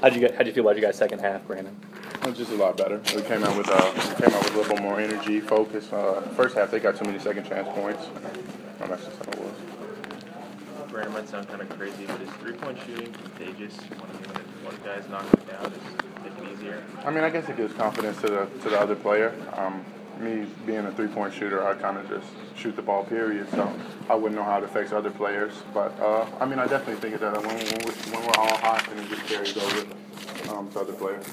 How'd you get, how'd you feel about your guys' second half, Brannen? It was just a lot better. We came out with uh, came out with a little bit more energy, focus. Uh, first half, they got too many second chance points. Oh, that's just how it was. Brannen might sound kind of crazy, but is three point shooting contagious when, when one guy's knocking it down? Is it making easier? I mean, I guess it gives confidence to the to the other player. Um, me being a three point shooter, I kind of just shoot the ball, period. So I wouldn't know how it affects other players. But uh, I mean, I definitely think that when, when, we're, when we're all hot, then it just carries over um, to other players.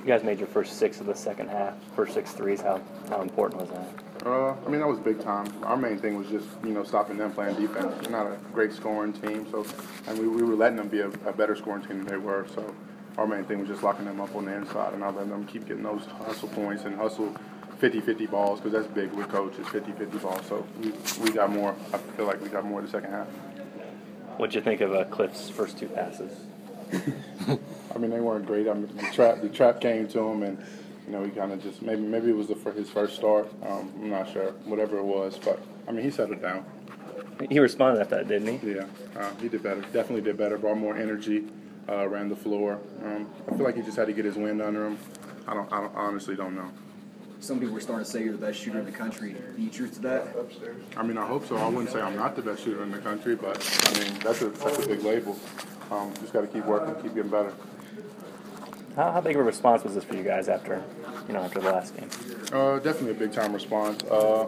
You guys made your first six of the second half, first six threes. How, how important was that? Uh, I mean, that was big time. Our main thing was just, you know, stopping them playing defense. We're not a great scoring team, so, and we, we were letting them be a, a better scoring team than they were. So, our main thing was just locking them up on the inside and not letting them keep getting those hustle points and hustle 50-50 balls because that's big with coaches, 50-50 balls. So we, we got more. I feel like we got more the second half. What'd you think of uh, Cliff's first two passes? I mean, they weren't great. I mean, the trap, the trap came to him, and you know, he kind of just maybe maybe it was the, his first start. Um, I'm not sure, whatever it was, but I mean, he settled down. He responded after that, didn't he? Yeah, uh, he did better. Definitely did better. Brought more energy, uh, ran the floor. Um, I feel like he just had to get his wind under him. I don't. I, don't, I honestly don't know. Some people are starting to say you're the best shooter in the country. Any truth to that? I mean, I hope so. I wouldn't say I'm not the best shooter in the country, but I mean, that's a that's a big label. Um, just got to keep working, keep getting better. How, how big of a response was this for you guys after, you know, after the last game? Uh, definitely a big time response. Uh,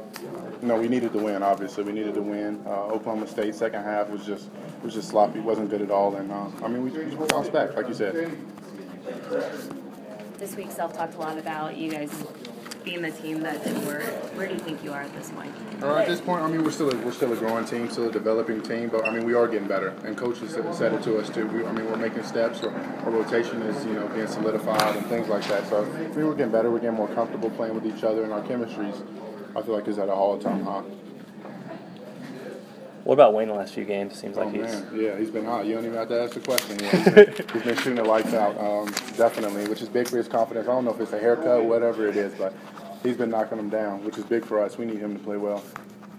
you know, we needed to win. Obviously, we needed to win. Uh, Oklahoma State second half was just was just sloppy. wasn't good at all. And uh, I mean, we, we bounced back, like you said. This week, Self talked a lot about you guys being the team that didn't work. Where do you think you are at this point? Uh, at this point, I mean, we're still a, we're still a growing team, still a developing team, but I mean, we are getting better, and coaches have said it to us too. We, I mean, we're making steps. Our, our rotation is you know being solidified and things like that. So I mean, we're getting better. We're getting more comfortable playing with each other, and our chemistries, I feel like, is at an all-time high. What about Wayne the last few games? Seems like oh, he's. Man. Yeah, he's been hot. You don't even have to ask the question. Yeah, he's, been, he's been shooting the lights out, um, definitely, which is big for his confidence. I don't know if it's a haircut, whatever it is, but he's been knocking them down, which is big for us. We need him to play well.